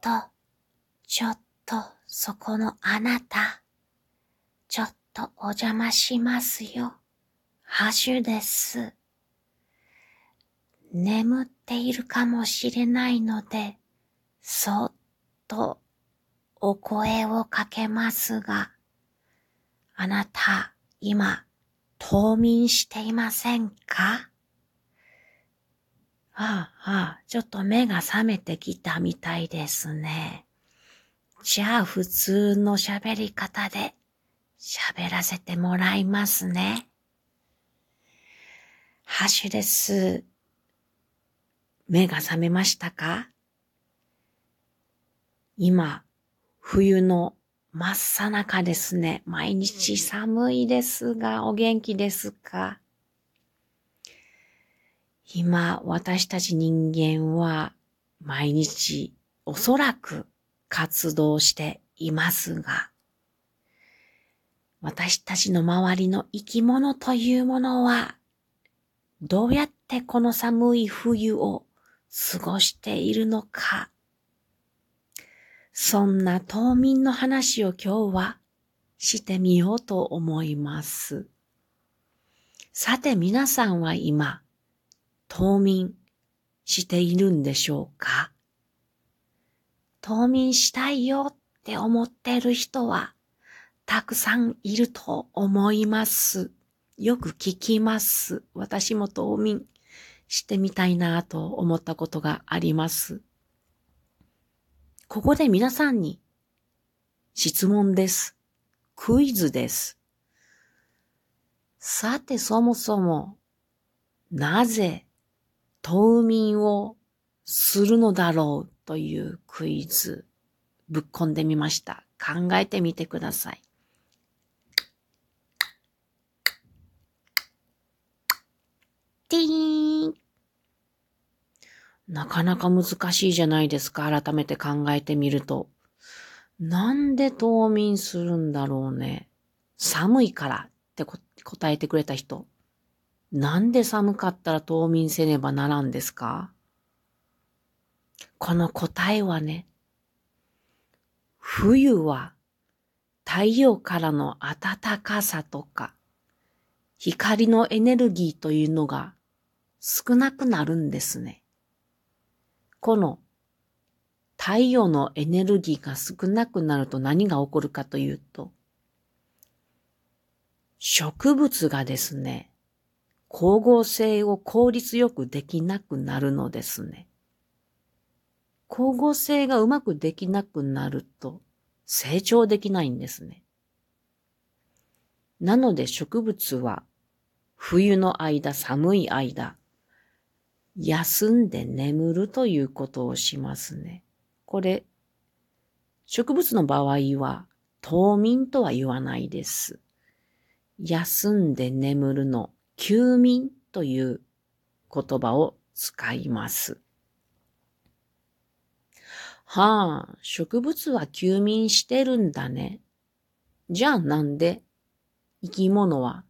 と、ちょっと、そこのあなた。ちょっとお邪魔しますよ。ハシュです。眠っているかもしれないので、そっとお声をかけますが、あなた、今、冬眠していませんか？ああ、ああ、ちょっと目が覚めてきたみたいですね。じゃあ普通の喋り方で喋らせてもらいますね。ハシュです。目が覚めましたか？今、冬の真っ最中ですね。毎日寒いですが、お元気ですか？今、私たち人間は毎日おそらく活動していますが、私たちの周りの生き物というものは、どうやってこの寒い冬を過ごしているのか。そんな冬眠の話を今日はしてみようと思います。さて皆さんは今、冬眠しているんでしょうか？冬眠したいよって思ってる人はたくさんいると思います。よく聞きます。私も冬眠してみたいなと思ったことがあります。ここで皆さんに質問です。クイズです。さてそもそもなぜ冬眠をするのだろうというクイズぶっ込んでみました。考えてみてください。ティーンなかなか難しいじゃないですか。改めて考えてみると。なんで冬眠するんだろうね。寒いからって答えてくれた人。なんで寒かったら冬眠せねばならんですか？この答えはね、冬は太陽からの暖かさとか、光のエネルギーというのが少なくなるんですね。この太陽のエネルギーが少なくなると何が起こるかというと、植物がですね、光合成を効率よくできなくなるのですね。光合成がうまくできなくなると成長できないんですね。なので植物は冬の間、寒い間、休んで眠るということをしますね。これ、植物の場合は冬眠とは言わないです。休んで眠るの休眠という言葉を使います。はあ、植物は休眠してるんだね。じゃあなんで？生き物は、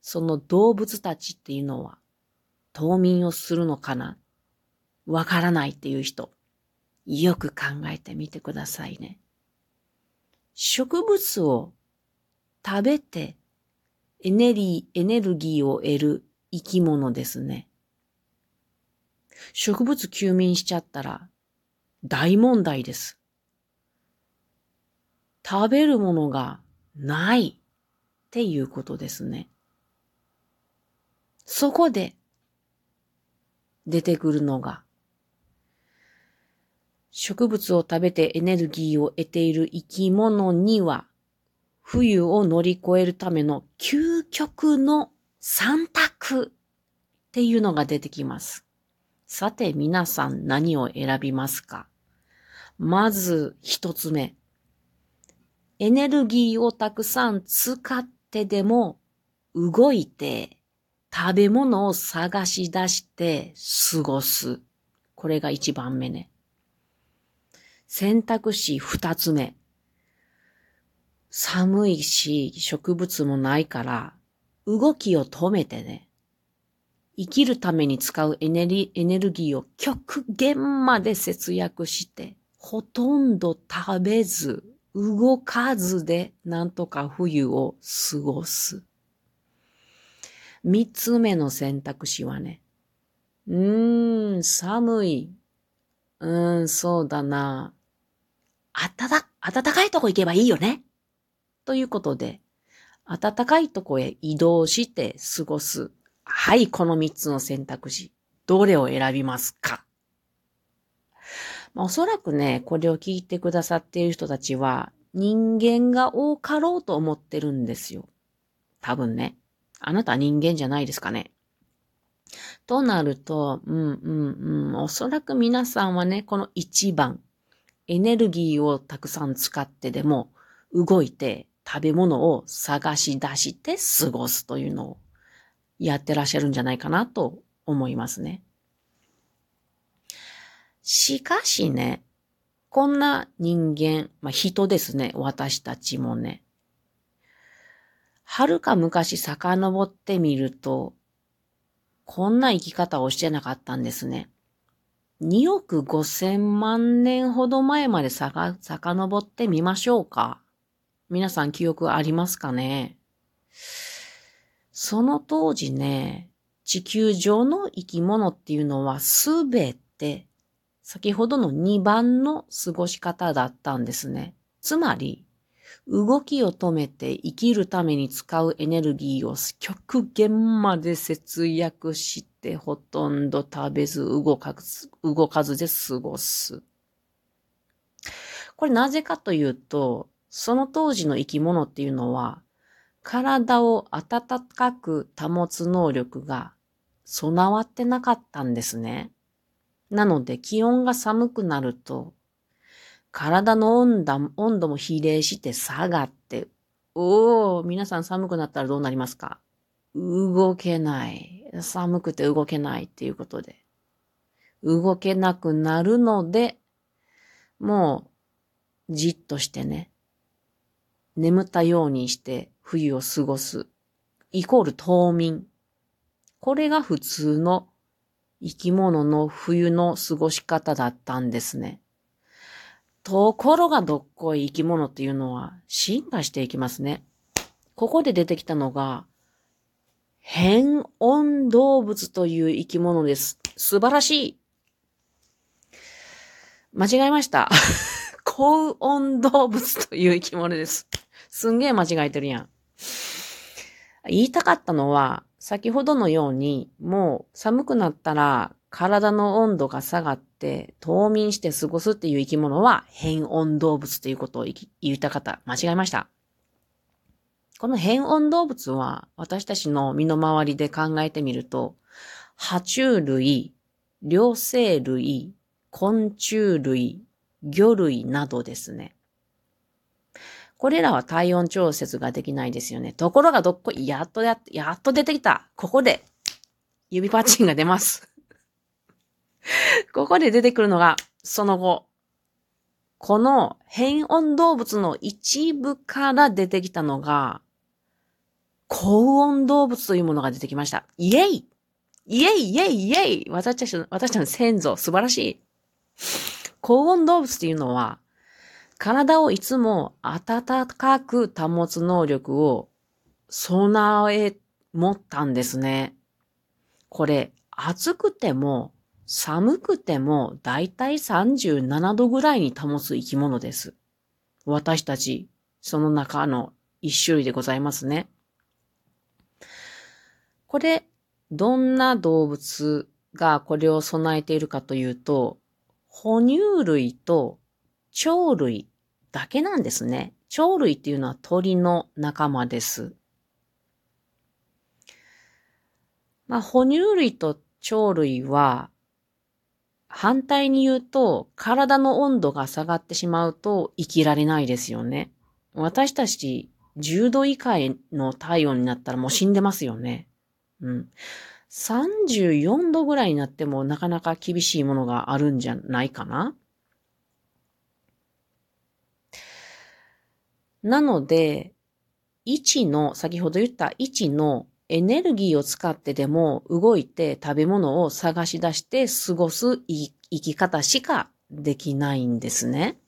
その動物たちっていうのは冬眠をするのかな？わからないっていう人、よく考えてみてくださいね。植物を食べてエネリー、エネルギーを得る生き物ですね。植物休眠しちゃったら大問題です。食べるものがないっていうことですね。そこで出てくるのが、植物を食べてエネルギーを得ている生き物には、冬を乗り越えるための究極の三択っていうのが出てきます。さて皆さん何を選びますか？まず一つ目。エネルギーをたくさん使ってでも動いて食べ物を探し出して過ごす。これが一番目ね。選択肢二つ目。寒いし植物もないから動きを止めてね。生きるために使うエネルギーを極限まで節約してほとんど食べず、動かずでなんとか冬を過ごす。三つ目の選択肢はね、うーん、寒い。うーん、そうだな。あたた、暖かいとこ行けばいいよね。ということで、暖かいとこへ移動して過ごす。はい、この三つの選択肢。どれを選びますか？まあ、おそらくね、これを聞いてくださっている人たちは、人間が多かろうと思ってるんですよ。多分ね。あなたは人間じゃないですかね。となると、うんうんうん、おそらく皆さんはね、この一番、エネルギーをたくさん使ってでも、動いて食べ物を探し出して過ごすというのをやってらっしゃるんじゃないかなと思いますね。しかしね、こんな人間、まあ、人ですね、私たちもね、はるか昔遡ってみると、こんな生き方をしてなかったんですね。2億5千万年ほど前までさか、遡ってみましょうか。皆さん記憶ありますかね？その当時ね、地球上の生き物っていうのはすべて先ほどの2番の過ごし方だったんですね。つまり、動きを止めて生きるために使うエネルギーを極限まで節約してほとんど食べず動かず、動かずで過ごす。これなぜかというと、その当時の生き物っていうのは、体を温かく保つ能力が備わってなかったんですね。なので気温が寒くなると、体の温度温度も比例して下がって、おー、皆さん寒くなったらどうなりますか？動けない。寒くて動けないっていうことで。動けなくなるので、もう、じっとしてね、眠ったようにして冬を過ごす。イコール冬眠。これが普通の生き物の冬の過ごし方だったんですね。ところがどっこい生き物っていうのは進化していきますね。ここで出てきたのが、変温動物という生き物です。素晴らしい。間違えました。高温動物という生き物です。すんげえ間違えてるやん。言いたかったのは、先ほどのように、もう寒くなったら体の温度が下がって冬眠して過ごすっていう生き物は変温動物ということを言いた方、間違えました。この変温動物は私たちの身の回りで考えてみると、爬虫類、両生類、昆虫類、魚類などですね。これらは体温調節ができないですよね。ところがどっこい、やっとやっ、やっと出てきた。ここで、指パッチンが出ます。ここで出てくるのが、その後、この変温動物の一部から出てきたのが、高温動物というものが出てきました。イェイイェイイェイイェイ私たちの、私たちの先祖、素晴らしい。高温動物っていうのは、体をいつも暖かく保つ能力を備え持ったんですね。これ、暑くても寒くてもだいたい37度ぐらいに保つ生き物です。私たち、その中の一種類でございますね。これ、どんな動物がこれを備えているかというと、哺乳類と鳥類だけなんですね。鳥類っていうのは鳥の仲間です。まあ、哺乳類と鳥類は、反対に言うと、体の温度が下がってしまうと生きられないですよね。私たち10度以下の体温になったらもう死んでますよね。うん。34度ぐらいになってもなかなか厳しいものがあるんじゃないかななので、1の、先ほど言った1のエネルギーを使ってでも動いて食べ物を探し出して過ごす生き方しかできないんですね。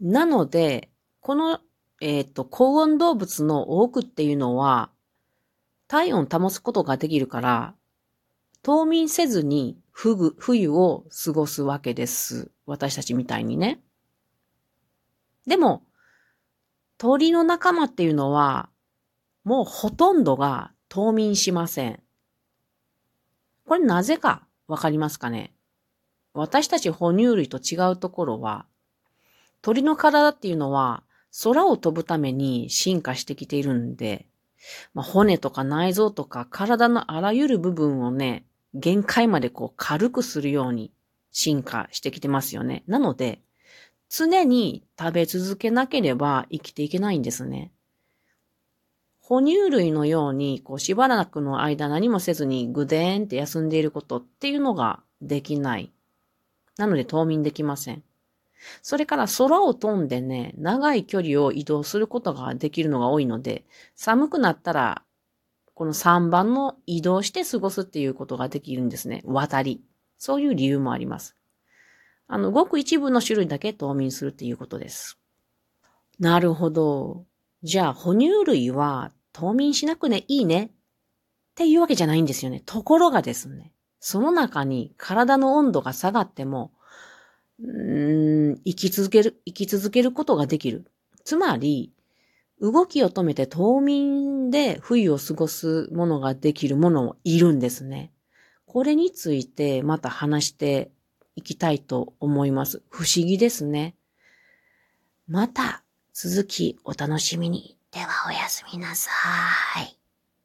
なので、この、えっ、ー、と、高温動物の多くっていうのは、体温を保つことができるから、冬眠せずに冬冬を過ごすわけです。私たちみたいにね。でも、鳥の仲間っていうのは、もうほとんどが冬眠しません。これなぜかわかりますかね？私たち哺乳類と違うところは、鳥の体っていうのは空を飛ぶために進化してきているんで、まあ、骨とか内臓とか体のあらゆる部分をね、限界までこう軽くするように進化してきてますよね。なので、常に食べ続けなければ生きていけないんですね。哺乳類のように、こう、しばらくの間何もせずにぐでーんって休んでいることっていうのができない。なので冬眠できません。それから空を飛んでね、長い距離を移動することができるのが多いので、寒くなったら、この3番の移動して過ごすっていうことができるんですね。渡り。そういう理由もあります。あの、ごく一部の種類だけ冬眠するっていうことです。なるほど。じゃあ、哺乳類は冬眠しなくね、いいねっていうわけじゃないんですよね。ところがですね、その中に体の温度が下がっても、うーん、生き続ける、生き続けることができる。つまり、動きを止めて冬眠で冬を過ごすものができるものもいるんですね。これについてまた話していきたいと思います。不思議ですね。また続きお楽しみに。ではおやすみなさい。